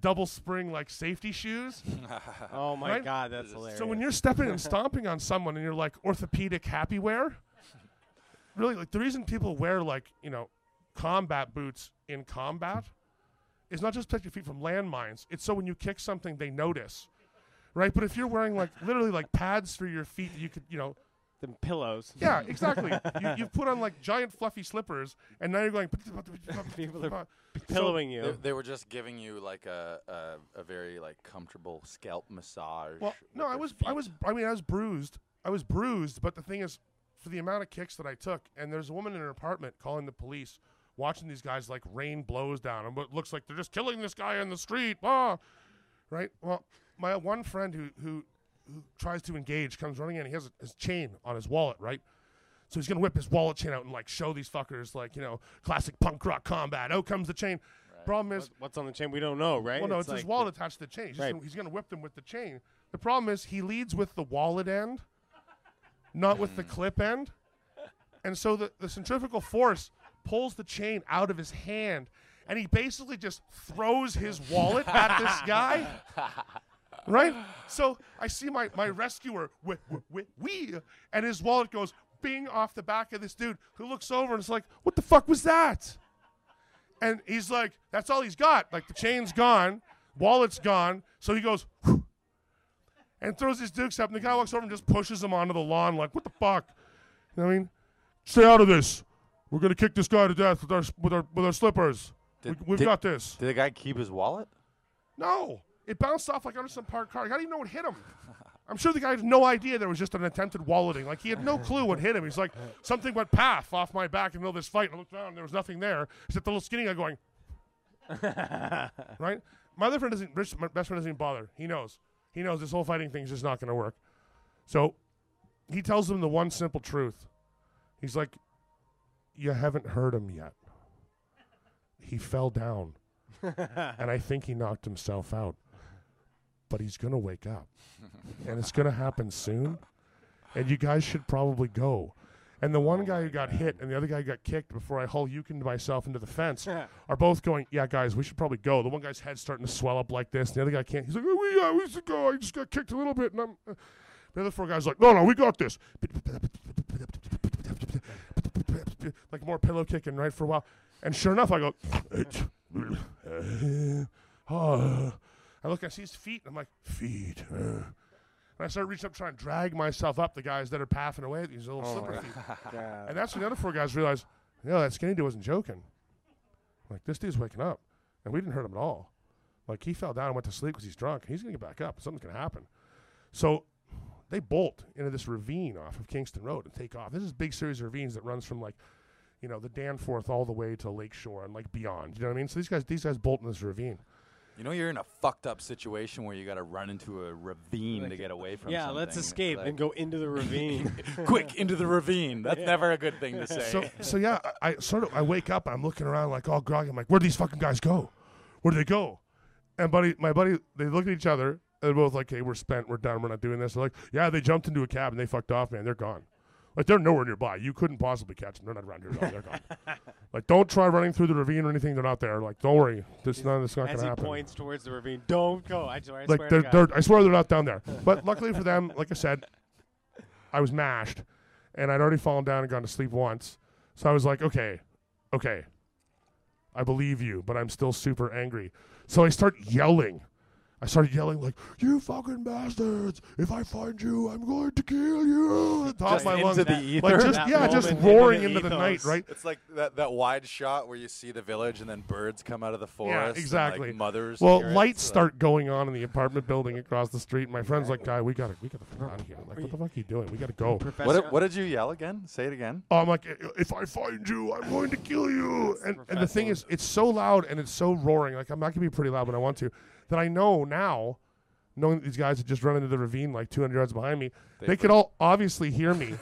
double spring like safety shoes. *laughs* oh my right? god, that's hilarious. So when you're stepping and *laughs* stomping on someone and you're like orthopedic happy wear, really like the reason people wear like, you know, combat boots in combat is not just to protect your feet from landmines. It's so when you kick something they notice. Right? But if you're wearing like literally like pads for your feet that you could, you know, the pillows. yeah, exactly. *laughs* you, you've put on like giant fluffy slippers and now you're going *laughs* People are So- *laughs* pillowing you. They, they were just giving you like a, a a very like comfortable scalp massage. Well, no, I their was, I feet. was, I mean, I was bruised. I was bruised, but the thing is, for the amount of kicks that I took, and there's a woman in her apartment calling the police, watching these guys like rain blows down, and what looks like they're just killing this guy in the street. Ah, right. Well, my one friend who who who tries to engage comes running in. He has a, his chain on his wallet, right? So he's gonna whip his wallet chain out and like show these fuckers like you know classic punk rock combat. Out comes the chain. Problem is, What's on the chain? We don't know, right? well, no, it's, his like wallet attached to the chain. He's, Right. gonna, he's to whip them with the chain. The problem is he leads with the wallet end, not with the mm. clip end. And so the, the centrifugal force pulls the chain out of his hand, and he basically just throws his wallet at this guy. *laughs* Right? So I see my, my rescuer, wh- wh- wh- wee, and his wallet goes bing off the back of this dude who looks over and is like, what the fuck was that? And he's like, that's all he's got. Like the chain's gone, wallet's gone. So he goes, "Whew," and throws his dukes up, and the guy walks over and just pushes him onto the lawn, like, what the fuck? You know what I mean? Stay out of this. We're gonna kick this guy to death with our with our with our slippers. we, Did- we've did- got this. Did the guy keep his wallet? No, it bounced off like under some parked car. I don't even know what hit him. I'm sure the guy had no idea there was just an attempted walleting. Like he had no clue what hit him. He's like, something went path off my back in the middle of this fight. And I looked around and there was nothing there except the little skinny guy going, *laughs* right? My other friend doesn't, Rich, my best friend doesn't even bother. He knows. He knows this whole fighting thing's just not going to work. So he tells them the one simple truth. He's like, you haven't heard him yet. He fell down *laughs* and I think he knocked himself out. But he's going to wake up, and it's going to happen soon. And you guys should probably go. And the one guy who got hit and the other guy who got kicked before I hull yukined myself into the fence are both going, Yeah, guys, we should probably go. The one guy's head's starting to swell up like this, and the other guy can't. He's like, Oh, we, yeah, we should go. I just got kicked a little bit. And I'm. uh," The other four guys are like, No, no, we got this. Like more pillow kicking, right, for a while. And sure enough, I go, oh. I look, I see his feet, and I'm like, feet. uh." And I start reaching up, trying to drag myself up the guys that are pathing away, at these little slipper feet. And that's when the other four guys realized, no, that skinny dude wasn't joking. Like, this dude's waking up. And we didn't hurt him at all. Like, he fell down and went to sleep because he's drunk. He's going to get back up. Something's going to happen. So they bolt into this ravine off of Kingston Road and take off. This is a big series of ravines that runs from, like, you know, the Danforth all the way to Lakeshore and, like, beyond. You know what I mean? So these guys, these guys bolt in this ravine. You know you're in a fucked up situation where you got to run into a ravine to get away from. yeah, let's escape Like, and go into the ravine. *laughs* quick into the ravine. That's never a good thing to *laughs* say. So, so yeah, I, I sort of I wake up and I'm looking around like all groggy. I'm like, where'd these fucking guys go? Where'd they go? And buddy, my buddy, they look at each other. They're both like, hey, we're spent. We're done. We're not doing this. They're like, yeah, they jumped into a cab and they fucked off, man. They're gone. Like they're nowhere nearby. You couldn't possibly catch them. They're not around here. They're gone. *laughs* like don't try running through the ravine or anything. They're not there. Like don't worry. This none. This not gonna happen. As he points towards the ravine, don't go. I swear, I like swear they're, they're I swear they're not down there. But luckily for them, like I said, I was mashed, and I'd already fallen down and gone to sleep once. So I was like, okay, okay, I believe you, but I'm still super angry. So I start yelling. I started yelling like, "You fucking bastards! If I find you, I'm going to kill you!" At *laughs* the top Just of my into lungs, the like ether? just That yeah, just moment into roaring the into the night, right? It's like that, that wide shot where you see the village and then birds come out of the forest. Yeah, and, exactly. like, mothers. Well, hear it, lights so- start going on in the apartment building across the street. And my friend's like, "Guy, we gotta, we gotta fuck out of here. Like, what the fuck are you doing? We gotta go." Professor, What, what did you yell again? Say it again. Oh, I'm like, if I find you, I'm going to kill you. And, and the thing is, it's so loud and it's so roaring. Like, I'm not going to be pretty loud when I want to. That I know now, knowing that these guys had just run into the ravine like 200 yards behind me, they, could all obviously hear me.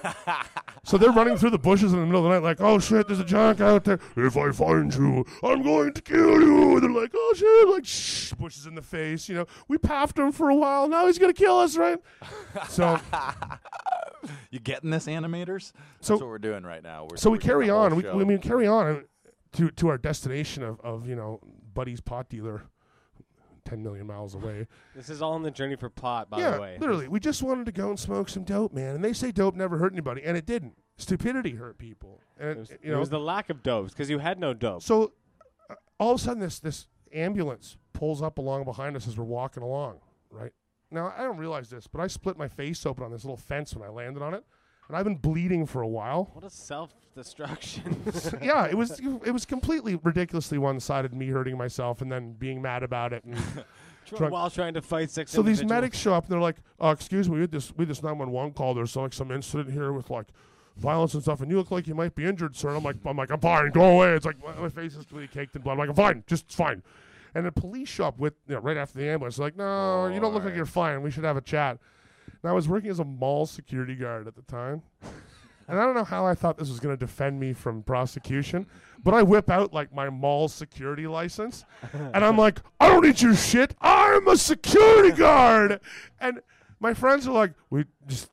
so they're running through the bushes in the middle of the night, like, oh shit, there's a guy out there. If I find you, I'm going to kill you. And they're like, oh shit, like, shh, bushes in the face. You know, we paffed him for a while. Now he's going to kill us, right? So. *laughs* You getting this, animators? So- That's what we're doing right now. We're, so we carry on. We, we, we carry on to to our destination of, of you know Buddy's pot dealer, ten million miles away. *laughs* This is all on the journey for pot, by yeah, the way. literally, we just wanted to go and smoke some dope, man. And they say dope never hurt anybody, and it didn't. Stupidity hurt people, and It was, you it was the lack of dopes because you had no dope. so uh, all of a sudden, this this ambulance pulls up along behind us as we're walking along. Right now, I don't realize this, but I split my face open on this little fence when I landed on it, and I've been bleeding for a while. What a self destruction. *laughs* *laughs* yeah, it was it was completely ridiculously one sided. Me hurting myself and then being mad about it. And *laughs* drunk. While trying to fight six so these medics show up and they're like, uh, "Excuse me, we had this we had this nine one one call. There's like some incident here with like violence and stuff, and you look like you might be injured, sir." And I'm like, "I'm like, I'm fine. Go away." It's like my, my face is completely caked in blood. I'm like, "I'm fine. Just fine." And the police show up with you know, right after the ambulance. They're like, "No, you don't look like you're fine. We should have a chat." And I was working as a mall security guard at the time. And I don't know how I thought this was going to defend me from prosecution, but I whip out like my mall security license, and I'm like, I don't need your shit. I'm a security guard. And my friends are like, we just,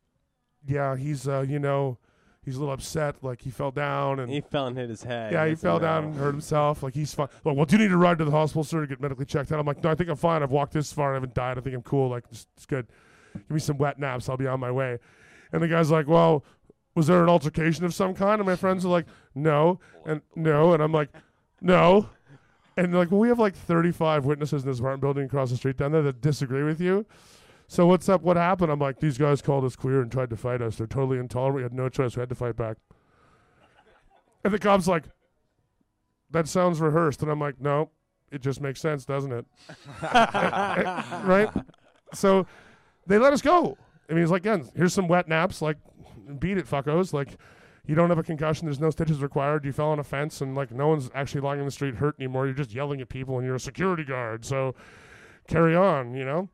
yeah, he's, uh, you know, he's a little upset. Like he fell down and He fell and hit his head. yeah, he fell down and hurt himself. Like he's fine. Like, well, do you need to ride to the hospital, sir, to get medically checked out? I'm like, no, I think I'm fine. I've walked this far. I haven't died. I think I'm cool. Like it's, it's good. Give me some wet naps. I'll be on my way. And the guy's like, well, was there an altercation of some kind? And my friends are like, no, and no, and I'm like, no. And like, well, we have like 35 witnesses in this apartment building across the street down there that disagree with you. So what's up? What happened? I'm like, these guys called us queer and tried to fight us. They're totally intolerant. We had no choice. We had to fight back. And the cop's like, that sounds rehearsed. And I'm like, no, it just makes sense, doesn't it? *laughs* right? So they let us go. I mean, he's like, again, here's some wet naps. Like, beat it, fuckos. Like, you don't have a concussion. There's no stitches required. You fell on a fence, and like, no one's actually lying in the street hurt anymore. You're just yelling at people, and you're a security guard. So carry on, you know.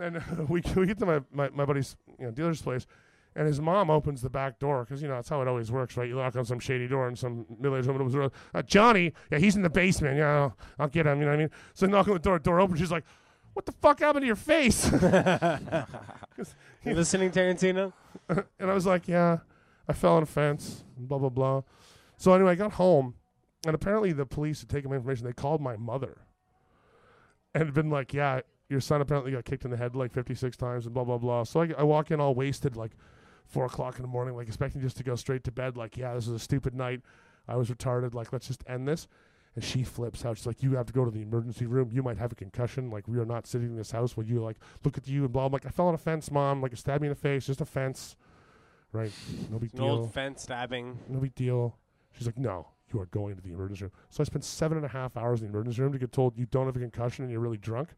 And *laughs* we we get to my my, my buddy's you know, dealer's place, and his mom opens the back door because you know that's how it always works, right? You knock on some shady door, and some middle-aged woman the. Uh, Johnny, yeah, he's in the basement. Yeah, I'll, I'll get him. You know what I mean? So knock on the door. Door opens. She's like, "What the fuck happened to your face?" *laughs* *laughs* You listening, Tarantino? *laughs* and I was like, "Yeah, I fell on a fence." Blah blah blah. So anyway, I got home, and apparently the police had taken my information. They called my mother, and had been like, "Yeah, your son apparently got kicked in the head like 56 times and blah blah blah." So I, I walk in all wasted, like four o'clock in the morning, like expecting just to go straight to bed. Like, yeah, this is a stupid night. I was retarded. Like, let's just end this. And she flips out. She's like, "You have to go to the emergency room. You might have a concussion. Like, we are not sitting in this house when you like look at you and blah." I'm like, "I fell on a fence, mom. Like, it stabbed me in the face. Just a fence, right? No big An deal. old fence stabbing. No big deal." She's like, "No, you are going to the emergency room." So I spent seven and a half hours in the emergency room to get told you don't have a concussion and you're really drunk.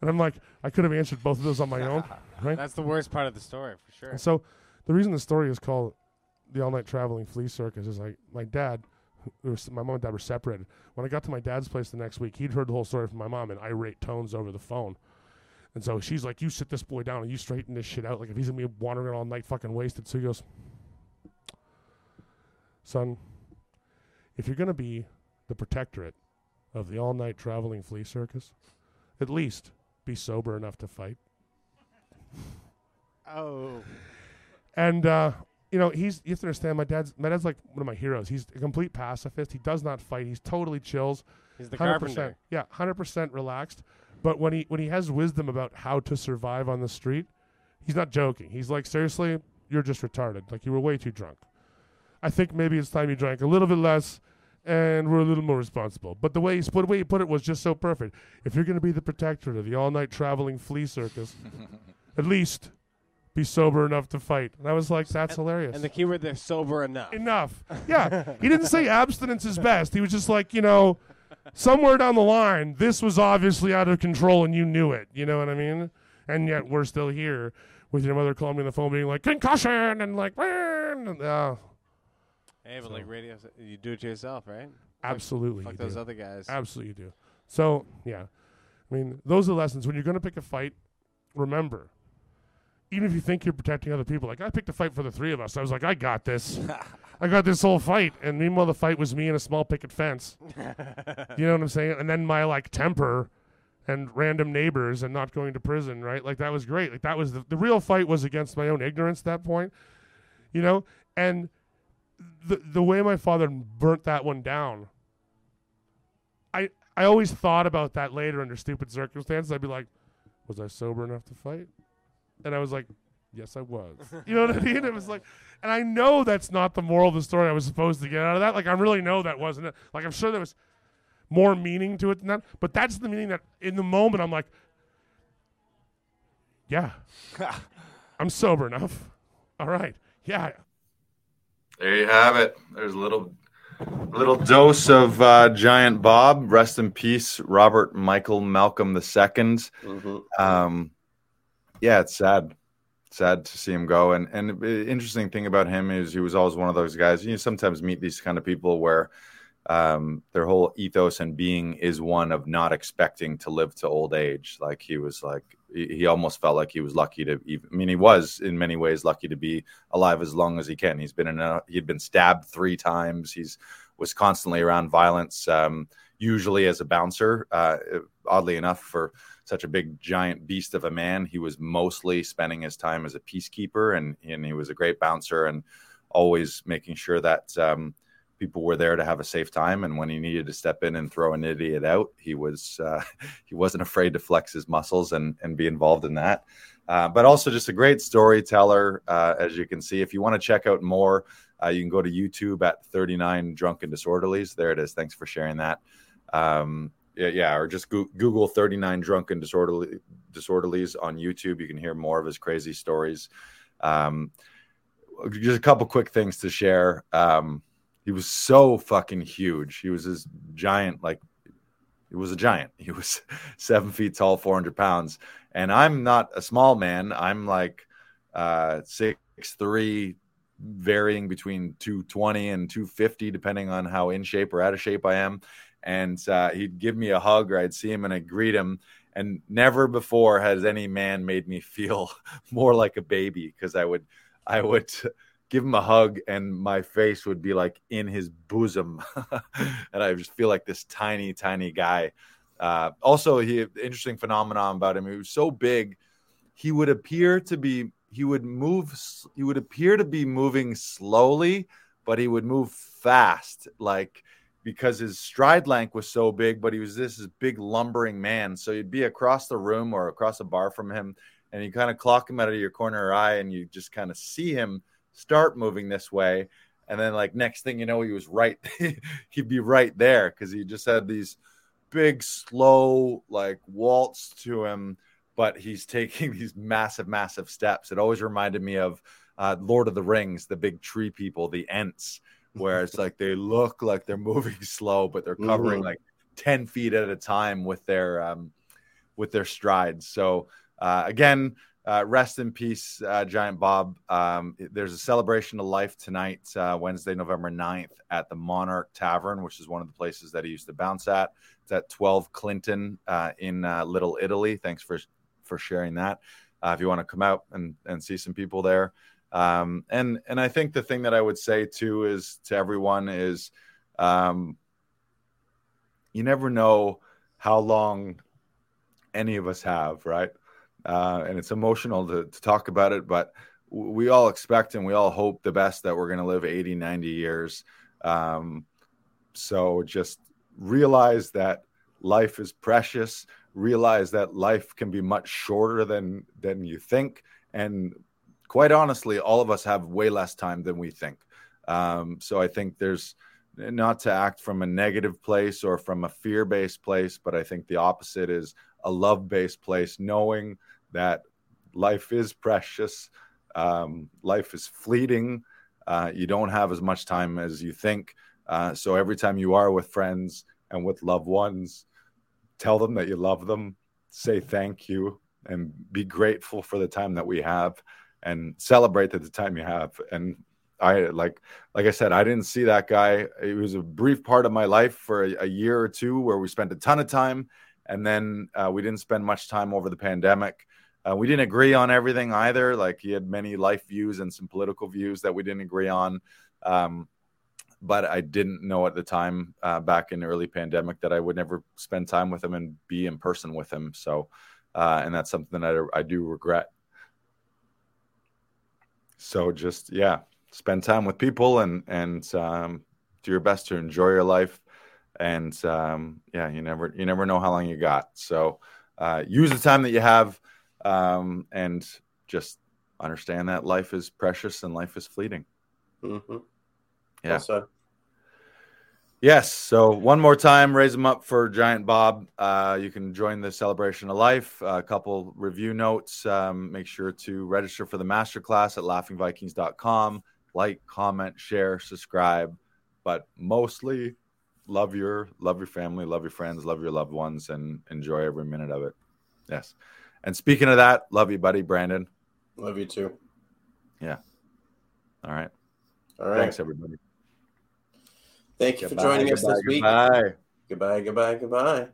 And I'm like, I could have answered both of those on my own, *laughs* right? That's the worst part of the story, for sure. And so the reason the story is called the all night traveling flea circus is like my dad, my mom and dad were separated. When I got to my dad's place the next week, he'd heard the whole story from my mom in irate tones over the phone. And so she's like, "You sit this boy down and you straighten this shit out. Like if he's gonna be wandering all night, fucking wasted." So he goes, "Son, if you're gonna be the protectorate of the all night traveling flea circus, at least be sober enough to fight." Oh. And uh, you know, he's you have to understand my dad's my dad's like one of my heroes. He's a complete pacifist. He does not fight. He's totally chills. He's the 100%, carpenter. Yeah, hundred percent relaxed. But when he when he has wisdom about how to survive on the street, he's not joking. He's like, seriously, you're just retarded. Like you were way too drunk. I think maybe it's time you drank a little bit less and we're a little more responsible. But the way he put, the way he put it was just so perfect. If you're going to be the protector of the all night traveling flea circus, *laughs* at least be sober enough to fight. And I was like, that's hilarious. And the keyword there, sober enough. Enough. Yeah. *laughs* he didn't say abstinence is best. He was just like, you know, somewhere down the line, this was obviously out of control and you knew it. You know what I mean? And yet we're still here with your mother calling me on the phone being like, concussion and like, and, uh, Hey, but like radio, you do it to yourself, right? absolutely. Fuck you those do. other guys. Absolutely you do. So, yeah. I mean, those are lessons. When you're going to pick a fight, remember, even if you think you're protecting other people, like I picked a fight for the three of us. I was like, I got this. *laughs* I got this whole fight. And meanwhile, the fight was me and a small picket fence. *laughs* you know what I'm saying? And then my like temper and random neighbors and not going to prison, right? Like that was great. Like that was the, the real fight was against my own ignorance at that point, you know? And the the way my father burnt that one down, I I always thought about that later under stupid circumstances. I'd be like, was I sober enough to fight? And I was like, yes, I was. *laughs* You know what I mean? It was like, and I know that's not the moral of the story I was supposed to get out of that. Like I really know that wasn't it. Like I'm sure there was more meaning to it than that. But that's the meaning that in the moment I'm like, yeah, *laughs* I'm sober enough. All right, yeah, There you have it. There's a little little dose of uh, Giant Bob. Rest in peace, Robert Michael Malcolm II. Mhm. Um, yeah, it's sad. Sad to see him go. And and interesting thing about him is he was always one of those guys. You sometimes meet these kind of people where um, their whole ethos and being is one of not expecting to live to old age. Like he was like he, he almost felt like he was lucky to even. I mean, he was in many ways lucky to be alive as long as he can. He's been in a he'd been stabbed three times. He's was constantly around violence. Um, usually as a bouncer. Uh, oddly enough, for such a big giant beast of a man, he was mostly spending his time as a peacekeeper, and and he was a great bouncer and always making sure that um, people were there to have a safe time. And when he needed to step in and throw an idiot out, he was uh, *laughs* he wasn't afraid to flex his muscles and and be involved in that. Uh, but also just a great storyteller, uh, as you can see. If you want to check out more, uh, you can go to YouTube at 39 Drunken Disorderlies. There it is. Thanks for sharing that. Um, yeah, yeah, or just go- Google 39 Drunken Disorderly, Disorderlies on YouTube. You can hear more of his crazy stories. Um, just a couple quick things to share. Um, he was so fucking huge. He was this giant, like he was a giant. He was *laughs* seven feet tall, 400 pounds. And I'm not a small man. I'm like uh, six three, varying between 220 and 250, depending on how in shape or out of shape I am. And uh, he'd give me a hug, or I'd see him and I'd greet him. And never before has any man made me *laughs* feel more like a baby because I would, I would *laughs* give him a hug and my face would be like in his bosom, *laughs* and I just feel like this tiny, tiny guy. Uh, also, he interesting phenomenon about him. He was so big, he would appear to be he would move he would appear to be moving slowly but he would move fast like because his stride length was so big but he was this, big lumbering man. So you'd be across the room or across a bar from him and you kind of clock him out of your corner eye and you just kind of see him start moving this way. And then like next thing you know he was right *laughs* he'd be right there because he just had these big slow like waltz to him but he's *laughs* taking these massive, massive steps. It always reminded me of uh, Lord of the Rings, the big tree people, the Ents, where it's like they look like they're *laughs* moving slow, but they're covering mm-hmm. like 10 feet at a time with their um, with their strides. So uh, again, uh, rest in peace, uh, Giant Bob. Um, there's a celebration of life tonight, uh, Wednesday, November 9th, at the Monarch Tavern, which is one of the places that he used to bounce at. It's at 12 Clinton uh, in uh, Little Italy. Thanks for for sharing that. Uh, if you want to come out and, and see some people there. Um, and and I think the thing that I would say too is to everyone is um, you never know how long any of us have, right? Uh, and it's emotional to, to talk about it, but we all expect and we all hope the best that we're going to live 80, 90 years. Um, so just realize that life is precious realize that life can be much shorter than than you think and quite honestly all of us have way less time than we think. Um, so i think there's not to act from a negative place or from a fear-based place but i think the opposite is a love-based place knowing that life is precious um, life is fleeting uh, you don't have as much time as you think. Uh, so every time you are with friends and with loved ones tell them that you love them, say thank you, and be grateful for the time that we have and celebrate the time you have. And I like like I said, I didn't see that guy. It was a brief part of my life for a, a year or two where we spent a ton of time, and then uh, we didn't spend much time over the pandemic. Uh, we didn't agree on everything either. Like he had many life views and some political views that we didn't agree on. Um, but I didn't know at the time uh, back in early pandemic that I would never spend time with him and be in person with him. So, uh, and that's something that I, I do regret. So just yeah, spend time with people and and um, do your best to enjoy your life. And um, yeah, you never you never know how long you got. So uh, use the time that you have um, and just understand that life is precious and life is fleeting. Mm-hmm. Yeah. Also. Yes. So one more time, raise them up for Giant Bob. Uh, you can join the celebration of life. a couple review notes. Um, make sure to register for the masterclass at laughingvikings.com. Like, comment, share, subscribe, but mostly love your love your family, love your friends, love your loved ones, and enjoy every minute of it. Yes. And speaking of that, love you, buddy, Brandon. Love you too. Yeah. All right. All right. Thanks, everybody. Thank you goodbye, for joining us this week. Goodbye. Goodbye, goodbye, goodbye.